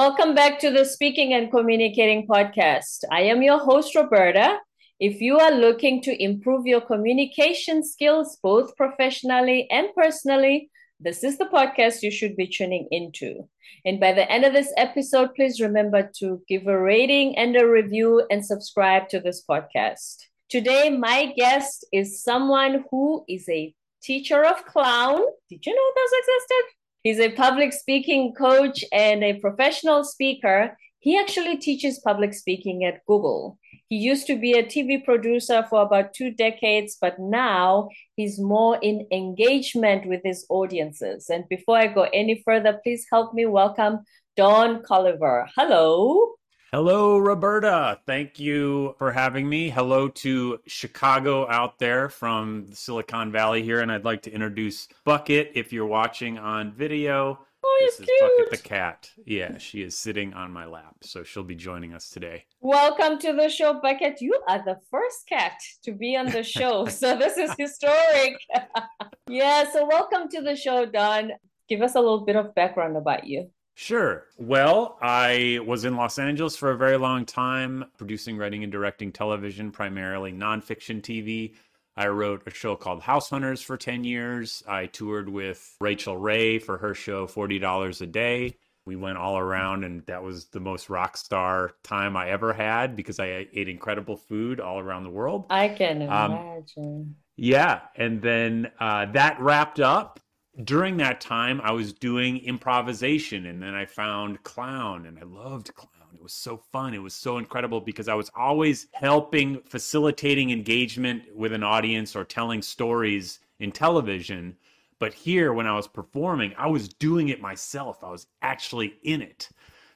Welcome back to the Speaking and Communicating podcast. I am your host, Roberta. If you are looking to improve your communication skills, both professionally and personally, this is the podcast you should be tuning into. And by the end of this episode, please remember to give a rating and a review and subscribe to this podcast. Today, my guest is someone who is a teacher of clown. Did you know those existed? He's a public speaking coach and a professional speaker. He actually teaches public speaking at Google. He used to be a TV producer for about two decades, but now he's more in engagement with his audiences. And before I go any further, please help me welcome Don Colliver. Hello. Hello, Roberta. Thank you for having me. Hello to Chicago out there from Silicon Valley here. And I'd like to introduce Bucket if you're watching on video. Oh, this is cute. Bucket the cat. Yeah, she is sitting on my lap. So she'll be joining us today. Welcome to the show, Bucket. You are the first cat to be on the show. so this is historic. yeah, so welcome to the show, Don. Give us a little bit of background about you. Sure. Well, I was in Los Angeles for a very long time, producing, writing, and directing television, primarily nonfiction TV. I wrote a show called House Hunters for 10 years. I toured with Rachael Ray for her show $40 a Day. We went all around, and that was the most rock star time I ever had because I ate incredible food all around the world. I can um, imagine. Um, yeah. And then uh, that wrapped up. During that time, I was doing improvisation, and then I found clown, and I loved clown it was so fun. It was so incredible because I was always helping, facilitating engagement with an audience or telling stories in television. But here, when I was performing, I was doing it myself. I was actually in it.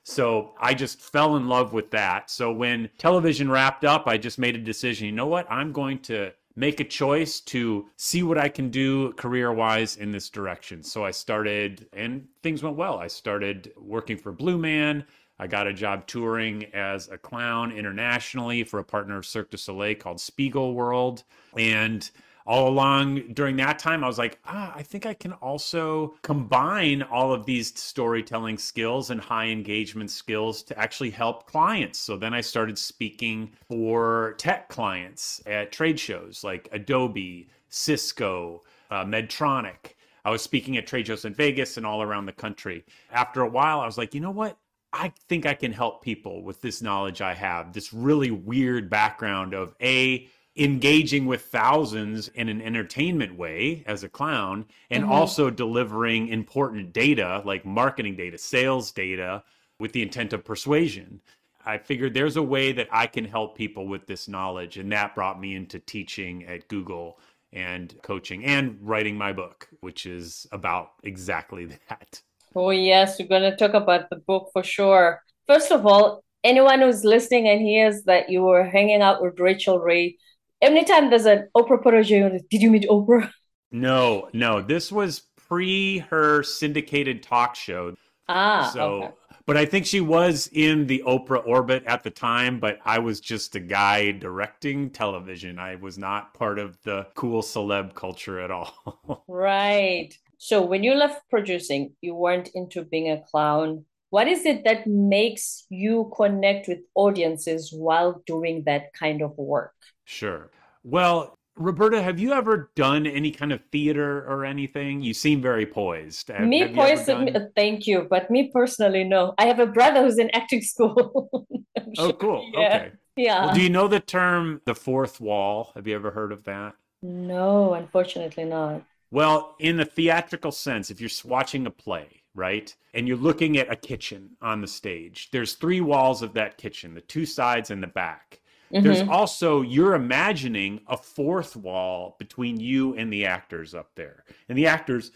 So I just fell in love with that. So when television wrapped up, I just made a decision you know what? I'm going to make a choice to see what I can do career wise in this direction. So I started, and things went well. I started working for Blue Man. I got a job touring as a clown internationally for a partner of Cirque du Soleil called Spiegel World. And all along during that time, I was like, ah, I think I can also combine all of these storytelling skills and high engagement skills to actually help clients. So then I started speaking for tech clients at trade shows like Adobe, Cisco, uh, Medtronic. I was speaking at trade shows in Vegas and all around the country. After a while, I was like, you know what? I think I can help people with this knowledge I have, this really weird background of A, engaging with thousands in an entertainment way as a clown, and mm-hmm. also delivering important data like marketing data, sales data with the intent of persuasion. I figured there's a way that I can help people with this knowledge. And that brought me into teaching at Google and coaching and writing my book, which is about exactly that. Oh, yes, we're going to talk about the book for sure. First of all, anyone who's listening and hears that you were hanging out with Rachael Ray, anytime there's an Oprah protege, did you meet Oprah? No, no. This was pre her syndicated talk show. Ah, so. Okay. But I think she was in the Oprah orbit at the time, but I was just a guy directing television. I was not part of the cool celeb culture at all. right. So when you left producing, you weren't into being a clown. What is it that makes you connect with audiences while doing that kind of work? Sure. Well, Roberta, have you ever done any kind of theater or anything? You seem very poised. Have, me have personally, done... Uh, thank you, but me personally, no. I have a brother who's in acting school. oh, cool. Yeah. Okay. Yeah. Well, do you know the term the fourth wall? Have you ever heard of that? No, unfortunately not. Well, in the theatrical sense, if you're watching a play, right, and you're looking at a kitchen on the stage, there's three walls of that kitchen the two sides and the back. Mm-hmm. There's also, you're imagining a fourth wall between you and the actors up there. And the actors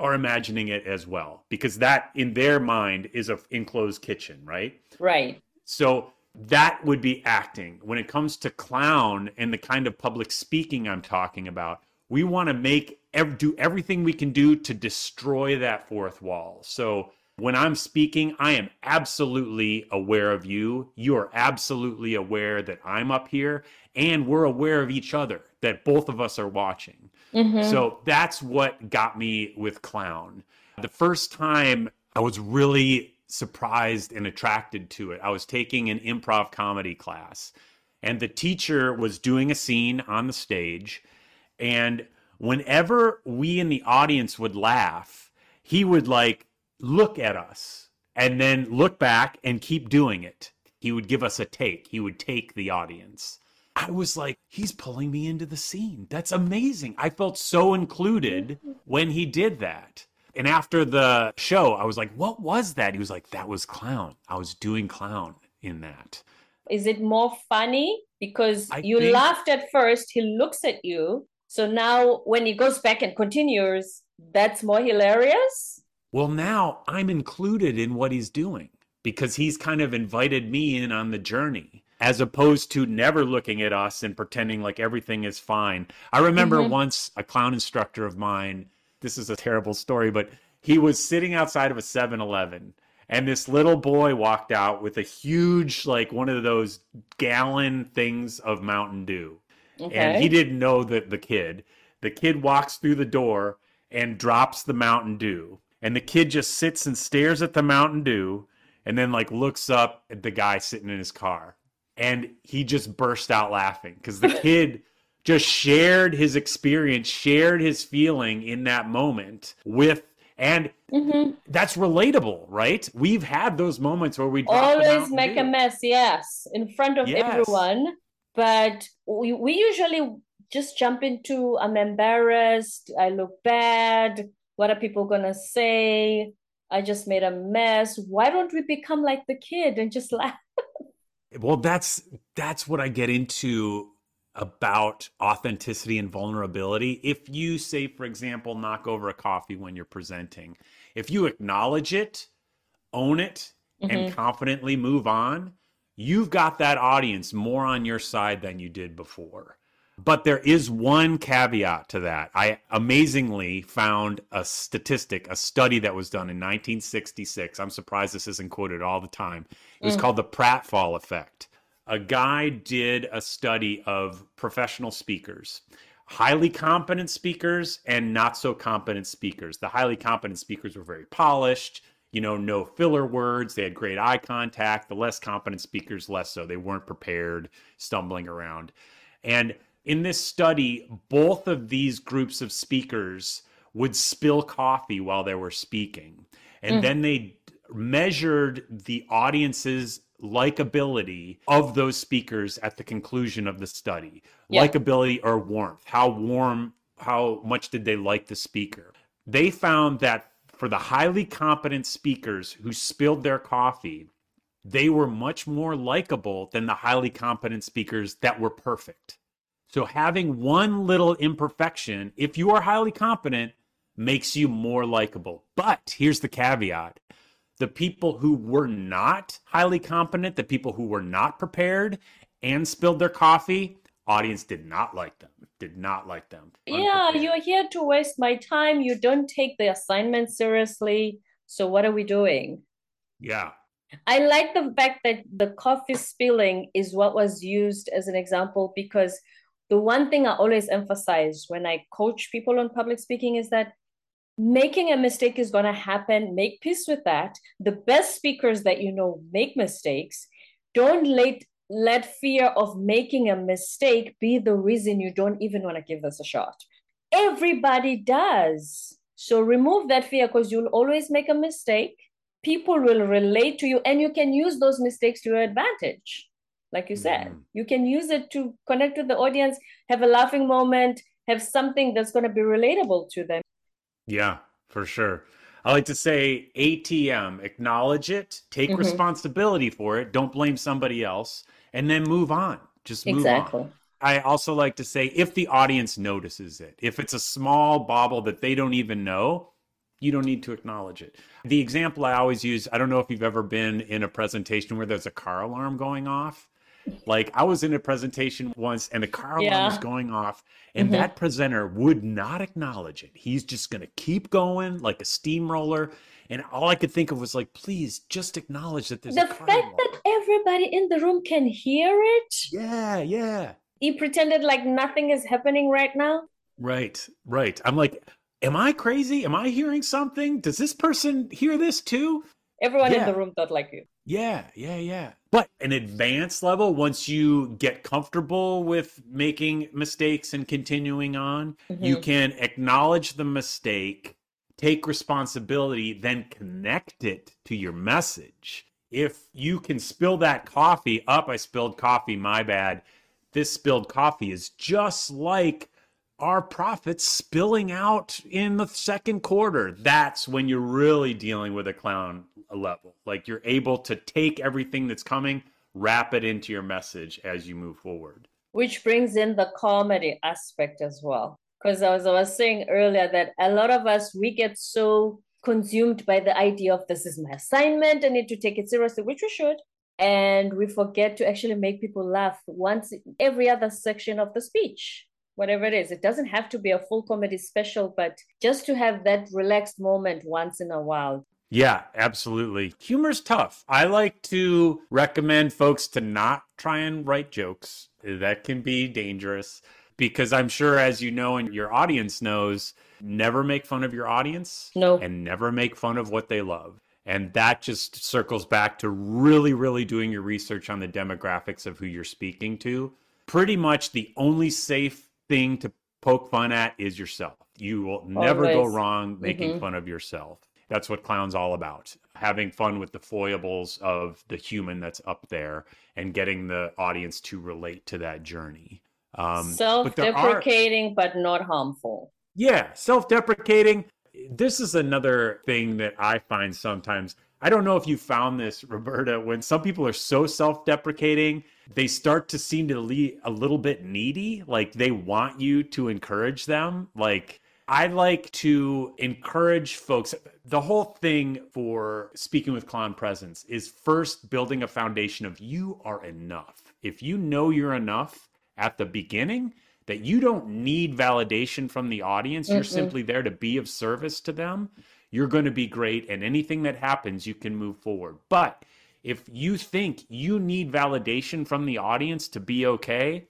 are imagining it as well, because that, in their mind, is a enclosed kitchen, right? Right. So that would be acting. When it comes to clown and the kind of public speaking I'm talking about, we want to make do everything we can do to destroy that fourth wall. So when I'm speaking, I am absolutely aware of you. You are absolutely aware that I'm up here, and we're aware of each other, that both of us are watching. Mm-hmm. So that's what got me with Clown. The first time I was really surprised and attracted to it. I was taking an improv comedy class, and the teacher was doing a scene on the stage. And whenever we in the audience would laugh, he would like look at us and then look back and keep doing it. He would give us a take, he would take the audience. I was like, he's pulling me into the scene. That's amazing. I felt so included when he did that. And after the show, I was like, what was that? He was like, that was clown. I was doing clown in that. Is it more funny? Because I you think- laughed at first, he looks at you. So now when he goes back and continues, that's more hilarious? Well, now I'm included in what he's doing because he's kind of invited me in on the journey as opposed to never looking at us and pretending like everything is fine. I remember Mhm. once a clown instructor of mine, this is a terrible story, but he was sitting outside of a 7 Eleven and this little boy walked out with a huge, like one of those gallon things of Mountain Dew Okay. and he didn't know that the kid. The kid walks through the door and drops the Mountain Dew, and the kid just sits and stares at the Mountain Dew, and then like looks up at the guy sitting in his car, and he just burst out laughing because the kid just shared his experience, shared his feeling in that moment with. And Mhm. that's relatable, right? We've had those moments where we Always make Dew. a mess, yes, in front of Yes. everyone. But we, we usually just jump into I'm embarrassed, I look bad, what are people gonna say? I just made a mess. Why don't we become like the kid and just laugh? Well, that's that's what I get into about authenticity and vulnerability. If you say, for example, knock over a coffee when you're presenting, if you acknowledge it, own it, and mm-hmm. confidently move on, you've got that audience more on your side than you did before. But there is one caveat to that. I amazingly found a statistic, a study that was done in 1966. I'm surprised this isn't quoted all the time. It was Mm. called the pratfall effect. A guy did a study of professional speakers, highly competent speakers and not so competent speakers. The highly competent speakers were very polished, you know, no filler words. They had great eye contact. The less competent speakers, less so. They weren't prepared, stumbling around. And in this study, both of these groups of speakers would spill coffee while they were speaking. And Mm. then they measured the audience's likability of those speakers at the conclusion of the study. Yeah. Likability or warmth. How warm, how much did they like the speaker? They found that for the highly competent speakers who spilled their coffee, they were much more likable than the highly competent speakers that were perfect. So having one little imperfection, if you are highly competent, makes you more likable. But here's the caveat. The people who were not highly competent, the people who were not prepared and spilled their coffee, audience did not like them. Did not like them. Yeah, you're here to waste my time. You don't take the assignment seriously. So what are we doing? Yeah. I like the fact that the coffee spilling is what was used as an example because the one thing I always emphasize when I coach people on public speaking is that making a mistake is going to happen. Make peace with that. The best speakers that you know make mistakes. Don't let let fear of making a mistake be the reason you don't even want to give this a shot. Everybody does. So remove that fear because you'll always make a mistake people will relate to you and you can use those mistakes to your advantage like you said Mhm. you can use it to connect with the audience have a laughing moment have something that's going to be relatable to them Yeah, for sure. I like to say ATM, acknowledge it, take Mhm. responsibility for it, don't blame somebody else, and then move on. Just move exactly on. I also like to say if the audience notices it, if it's a small bauble that they don't even know, you don't need to acknowledge it. The example I always use I don't know if you've ever been in a presentation where there's a car alarm going off. Like I was in a presentation once and the car alarm Yeah. was going off, and Mhm. that presenter would not acknowledge it. He's just going to keep going like a steamroller. And all I could think of was like, please just acknowledge that there's the a car fact alarm. Everybody in the room can hear it Yeah, yeah. he pretended like nothing is happening right now Right, right. I'm like, am I crazy? Am I hearing something? Does this person hear this too? Everyone yeah. in the room thought like you. Yeah, yeah, yeah. But an advanced level, once you get comfortable with making mistakes and continuing on, mm-hmm. you can acknowledge the mistake, take responsibility, then connect it to your message. If you can spill that coffee up, I spilled coffee, my bad. This spilled coffee is just like our profits spilling out in the second quarter. That's when you're really dealing with a clown level. Like you're able to take everything that's coming, wrap it into your message as you move forward. Which brings in the comedy aspect as well. Because as I was saying earlier, that a lot of us, we get so consumed by the idea of this is my assignment, I need to take it seriously, which we should. And we forget to actually make people laugh once every other section of the speech whatever it is. It doesn't have to be a full comedy special, but just to have that relaxed moment once in a while. Yeah, absolutely. Humor's tough. I like to recommend folks to not try and write jokes. That can be dangerous because I'm sure, as you know, and your audience knows, never make fun of your audience. No. And never make fun of what they love. And that just circles back to really, really doing your research on the demographics of who you're speaking to. Pretty much the only safe thing to poke fun at is yourself. You will never Always. go wrong making mm-hmm. fun of yourself. That's what clown's all about. Having fun with the foibles of the human that's up there and getting the audience to relate to that journey. Um, self deprecating, but, are... but not harmful. Yeah, self deprecating. This is another thing that I find sometimes. I don't know if you found this, Roberta, when some people are so self deprecating they start to seem to be a little bit needy. Like they want you to encourage them. Like I like to encourage folks. The whole thing for speaking with Clown Presence is first building a foundation of you are enough. If you know you're enough at the beginning, that you don't need validation from the audience, mm you're simply there to be of service to them, you're going to be great. And anything that happens, you can move forward. But if you think you need validation from the audience to be okay,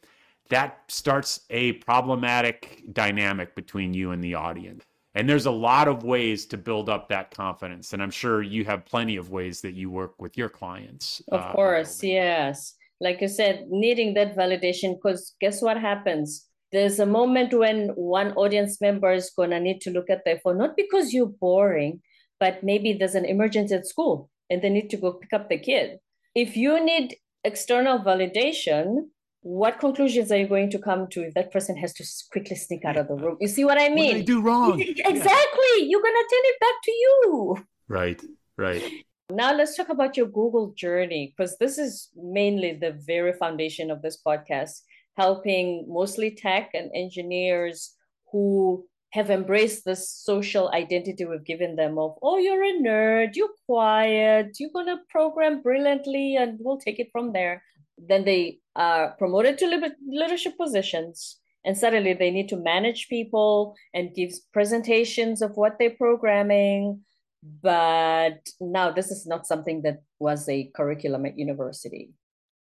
that starts a problematic dynamic between you and the audience. And there's a lot of ways to build up that confidence. And I'm sure you have plenty of ways that you work with your clients. Of uh, course, yes. Like you said, needing that validation, because guess what happens? There's a moment when one audience member is going to need to look at their phone, not because you're boring, but maybe there's an emergency at school and they need to go pick up the kid. If you need external validation, what conclusions are you going to come to if that person has to quickly sneak out of the room? You see what I mean? What did do wrong? Exactly. Yeah. You're gonna turn it back to you. Right. Right. Now let's talk about your Google journey because this is mainly the very foundation of this podcast, helping mostly tech and engineers who have embraced this social identity we've given them of, oh, you're a nerd, you're quiet, you're going to program brilliantly, and we'll take it from there. Then they are promoted to leadership positions, and suddenly they need to manage people and give presentations of what they're programming. But now this is not something that was a curriculum at university.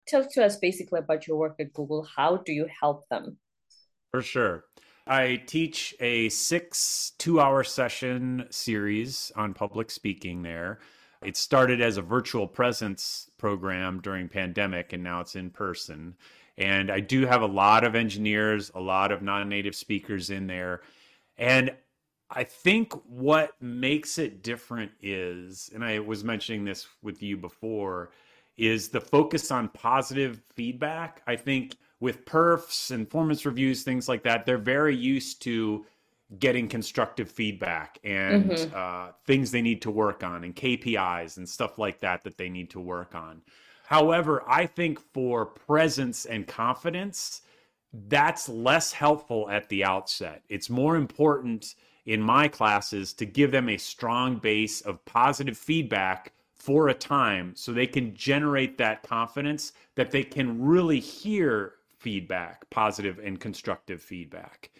Tell to us basically about your work at Google. How do you help them? For sure. I teach a six two hour session series on public speaking there. It started as a virtual presence program during pandemic and now it's in person. And I do have a lot of engineers, a lot of non-native speakers in there. And I think what makes it different is, and I was mentioning this with you before, is the focus on positive feedback. I think with perfs and performance reviews, things like that, they're very used to getting constructive feedback and mm-hmm. uh, things they need to work on and KPIs and stuff like that that they need to work on. However, I think for presence and confidence, that's less helpful at the outset. It's more important in my classes to give them a strong base of positive feedback for a time so they can generate that confidence that they can really hear feedback, positive and constructive feedback.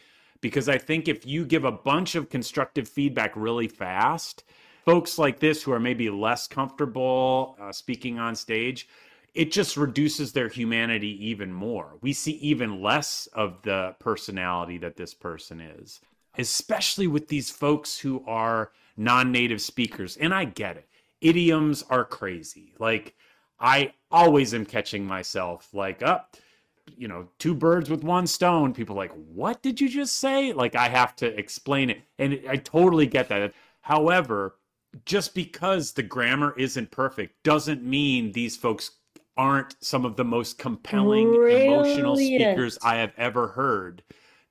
Because I think if you give a bunch of constructive feedback really fast, folks like this who are maybe less comfortable uh, speaking on stage, it just reduces their humanity even more. We see even less of the personality that this person is, especially with these folks who are non native speakers. And I get it. idioms are crazy. Like I always am catching myself like up. Oh, you know, two birds with one stone. People like, what did you just say? Like, I have to explain it. And I totally get that. However, just because the grammar isn't perfect doesn't mean these folks aren't some of the most compelling Brilliant. emotional speakers I have ever heard.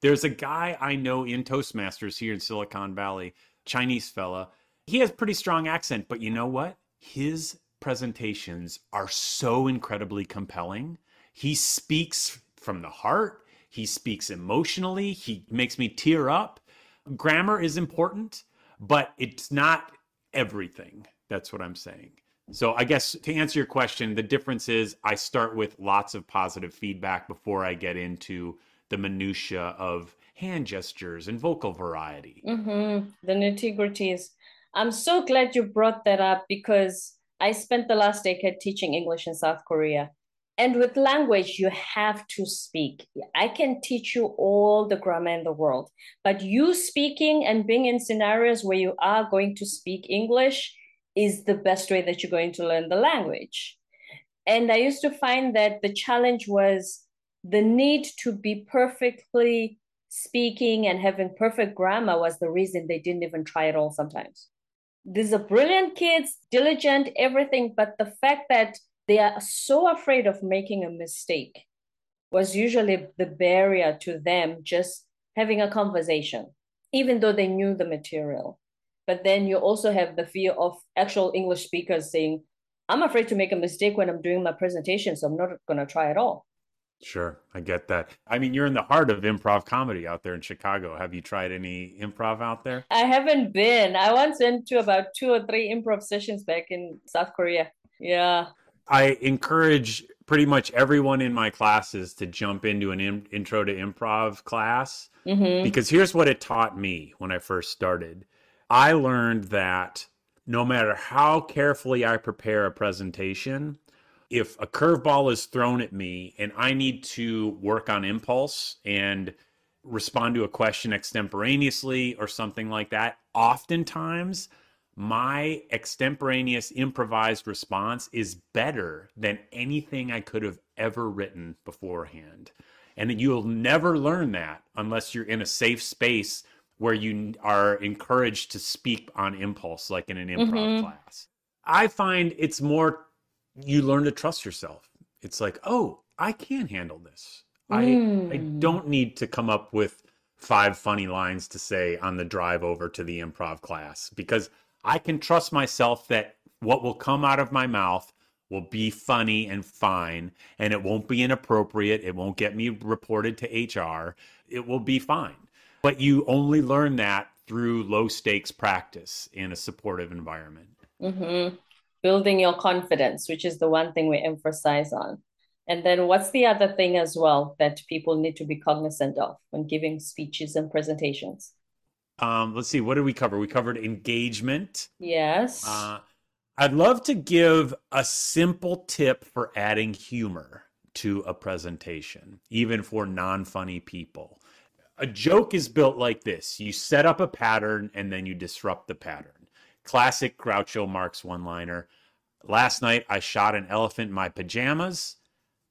There's a guy I know in Toastmasters here in Silicon Valley, Chinese fella. He has pretty strong accent, but you know what? His presentations are so incredibly compelling. He speaks from the heart, he speaks emotionally, he makes me tear up. Grammar is important, but it's not everything. That's what I'm saying. So I guess to answer your question, the difference is I start with lots of positive feedback before I get into the minutia of hand gestures and vocal variety. Mm-hmm. The nitty gritties. I'm so glad you brought that up because I spent the last decade teaching English in South Korea. And with language, you have to speak. I can teach you all the grammar in the world, but you speaking and being in scenarios where you are going to speak English is the best way that you're going to learn the language. And I used to find that the challenge was the need to be perfectly speaking and having perfect grammar was the reason they didn't even try at all sometimes. These are brilliant kids, diligent, everything, but the fact that they are so afraid of making a mistake was usually the barrier to them just having a conversation, even though they knew the material. But then you also have the fear of actual English speakers saying, I'm afraid to make a mistake when I'm doing my presentation, so I'm not going to try at all. Sure, I get that. I mean, you're in the heart of improv comedy out there in Chicago. Have you tried any improv out there? I haven't been. I once went to about two or three improv sessions back in South Korea. Yeah. I encourage pretty much everyone in my classes to jump into an in- intro to improv class mm-hmm. because here's what it taught me when I first started. I learned that no matter how carefully I prepare a presentation, if a curveball is thrown at me and I need to work on impulse and respond to a question extemporaneously or something like that, oftentimes my extemporaneous improvised response is better than anything I could have ever written beforehand. And you'll never learn that unless you're in a safe space where you are encouraged to speak on impulse, like in an improv mm-hmm. class. I find it's more you learn to trust yourself. It's like, oh, I can handle this. Mm. I I mm. don't need to come up with five funny lines to say on the drive over to the improv class because I can trust myself that what will come out of my mouth will be funny and fine and it won't be inappropriate. It won't get me reported to HR. It will be fine. But you only learn that through low stakes practice in a supportive environment. Mm-hmm building your confidence, which is the one thing we emphasize on. And then what's the other thing as well that people need to be cognizant of when giving speeches and presentations? Um, let's see, what did we cover? We covered engagement. Yes. Uh, I'd love to give a simple tip for adding humor to a presentation, even for non funny people. A joke is built like this you set up a pattern and then you disrupt the pattern. Classic Groucho Marx one liner. Last night I shot an elephant in my pajamas.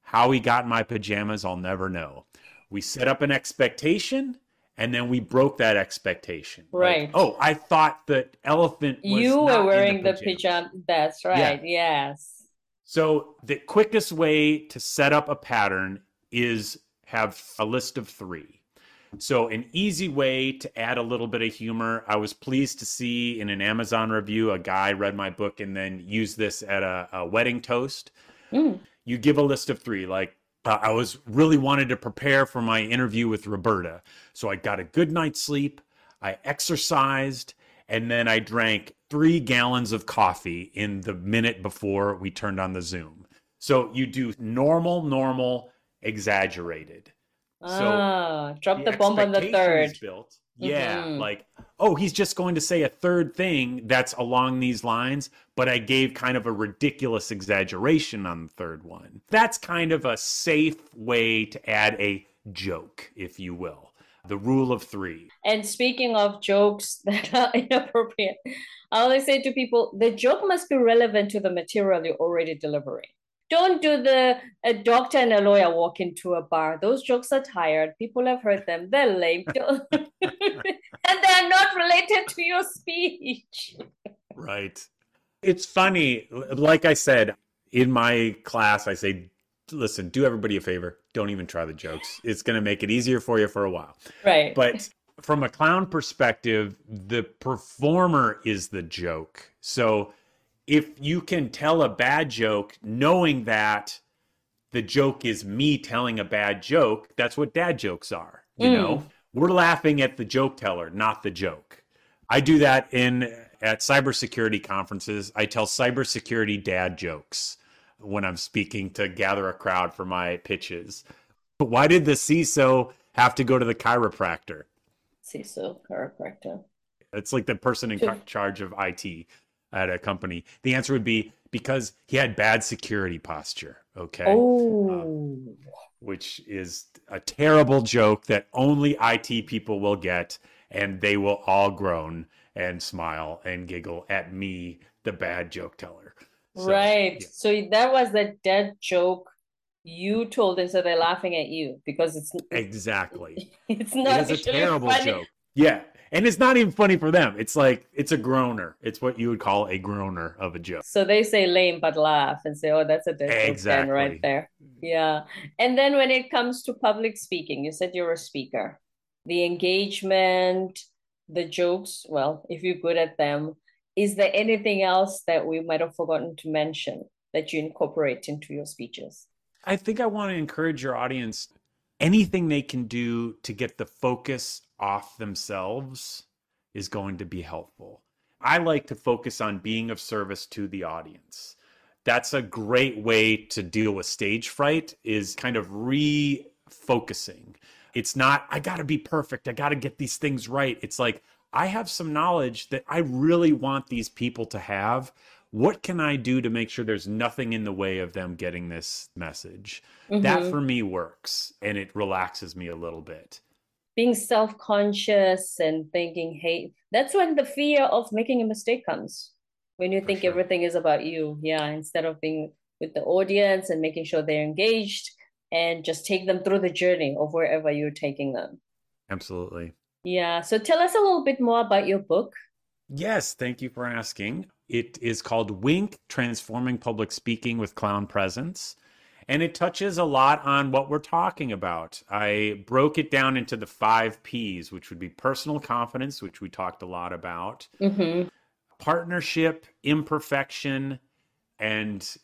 How he got in my pajamas, I'll never know. We set up an expectation and then we broke that expectation. Right. Like, oh, I thought the elephant You were wearing the, pajamas. That's right. Yeah. Yes. So the quickest way to set up a pattern is have a list of three. So, an easy way to add a little bit of humor. I was pleased to see in an Amazon review a guy read my book and then used this at a, a wedding toast. Mm. You give a list of three, like uh, I was really wanted to prepare for my interview with Roberta. So, I got a good night's sleep, I exercised, and then I drank three gallons of coffee in the minute before we turned on the Zoom. So, you do normal, normal, exaggerated. So ah, drop the, the bomb on the third. Built. Yeah, mm-hmm. like oh, he's just going to say a third thing that's along these lines, but I gave kind of a ridiculous exaggeration on the third one. That's kind of a safe way to add a joke, if you will. the rule of three. And speaking of jokes that are inappropriate, I always say to people the joke must be relevant to the material you're already delivering. Don't do the a doctor and a lawyer walk into a bar. Those jokes are tired. People have heard them. They're lame. and they're not related to your speech. Right. It's funny. Like I said, in my class, I say, listen, do everybody a favor. Don't even try the jokes. It's going to make it easier for you for a while. Right. But from a clown perspective, the performer is the joke. So if you can tell a bad joke knowing that the joke is me telling a bad joke, that's what dad jokes are. You mm. know, we're laughing at the joke teller, not the joke. I do that in at cybersecurity conferences. I tell cybersecurity dad jokes when I'm speaking to gather a crowd for my pitches. But why did the CISO have to go to the chiropractor? CISO chiropractor. It's like the person in charge of IT at a company? The answer would be because he had bad security posture. Okay. Oh. Um, which is a terrible joke that only IT people will get, and they will all groan and smile and giggle at me, the bad joke teller. So, right. Yeah. So that was the dead joke you told them, so they're laughing at you because it's exactly. It's not it a terrible funny. joke. Yeah, and it's not even funny for them. It's like it's a groaner. It's what you would call a groaner of a joke. So they say lame but laugh and say, "Oh, that's a dead exactly. right there." Yeah. And then when it comes to public speaking, you said you're a speaker. The engagement, the jokes. Well, if you're good at them, is there anything else that we might have forgotten to mention that you incorporate into your speeches? I think I want to encourage your audience anything they can do to get the focus off themselves is going to be helpful. I like to focus on being of service to the audience. That's a great way to deal with stage fright is kind of refocusing. It's not I got to be perfect. I got to get these things right. It's like I have some knowledge that I really want these people to have what can I do to make sure there's nothing in the way of them getting this message? Mm-hmm. That for me works and it relaxes me a little bit. Being self conscious and thinking, hey, that's when the fear of making a mistake comes. When you think sure. everything is about you. Yeah. Instead of being with the audience and making sure they're engaged and just take them through the journey of wherever you're taking them. Absolutely. Yeah. So tell us a little bit more about your book. Yes. Thank you for asking. It is called Wink Transforming Public Speaking with Clown Presence. And it touches a lot on what we're talking about. I broke it down into the five P's, which would be personal confidence, which we talked a lot about, mm-hmm. partnership, imperfection, and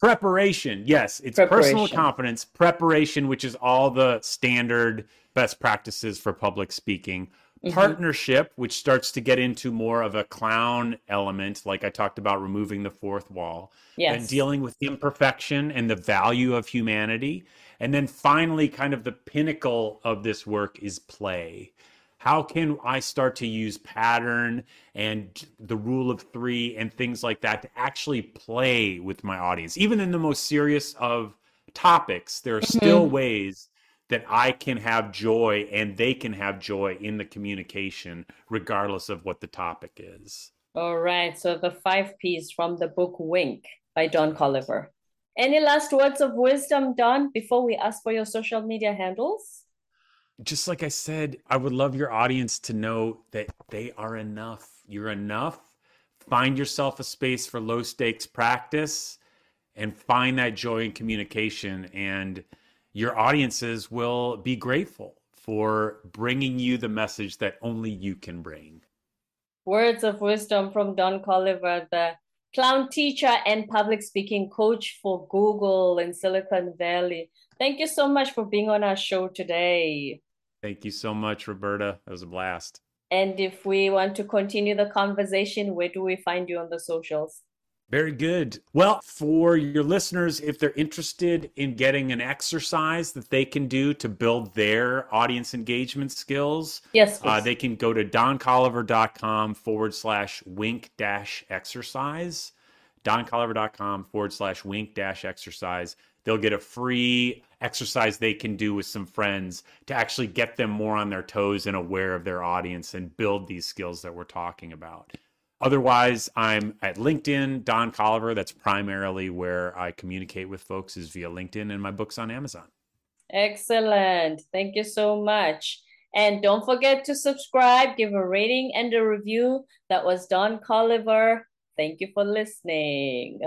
preparation. Yes, it's personal confidence, preparation, which is all the standard best practices for public speaking Mm-hmm. Partnership, which starts to get into more of a clown element, like I talked about removing the fourth wall, yes. and dealing with imperfection and the value of humanity. And then finally, kind of the pinnacle of this work is play. How can I start to use pattern and the rule of three and things like that to actually play with my audience? Even in the most serious of topics, there are mm-hmm. still ways that I can have joy and they can have joy in the communication, regardless of what the topic is. All right. So the five P's from the book Wink by Don Colliver. Any last words of wisdom, Don, before we ask for your social media handles? Just like I said, I would love your audience to know that they are enough. You're enough. Find yourself a space for low stakes practice and find that joy in communication. And your audiences will be grateful for bringing you the message that only you can bring. Words of wisdom from Don Colliver, the clown teacher and public speaking coach for Google in Silicon Valley. Thank you so much for being on our show today. Thank you so much, Roberta. It was a blast. And if we want to continue the conversation, where do we find you on the socials? Very good. Well, for your listeners, if they're interested in getting an exercise that they can do to build their audience engagement skills, yes, uh, they can go to doncolliver.com forward slash wink dash exercise. doncolliver.com forward slash wink dash exercise. They'll get a free exercise they can do with some friends to actually get them more on their toes and aware of their audience and build these skills that we're talking about. Otherwise, I'm at LinkedIn, Don Colliver. That's primarily where I communicate with folks is via LinkedIn and my books on Amazon. Excellent. Thank you so much. And don't forget to subscribe, give a rating and a review. That was Don Colliver. Thank you for listening.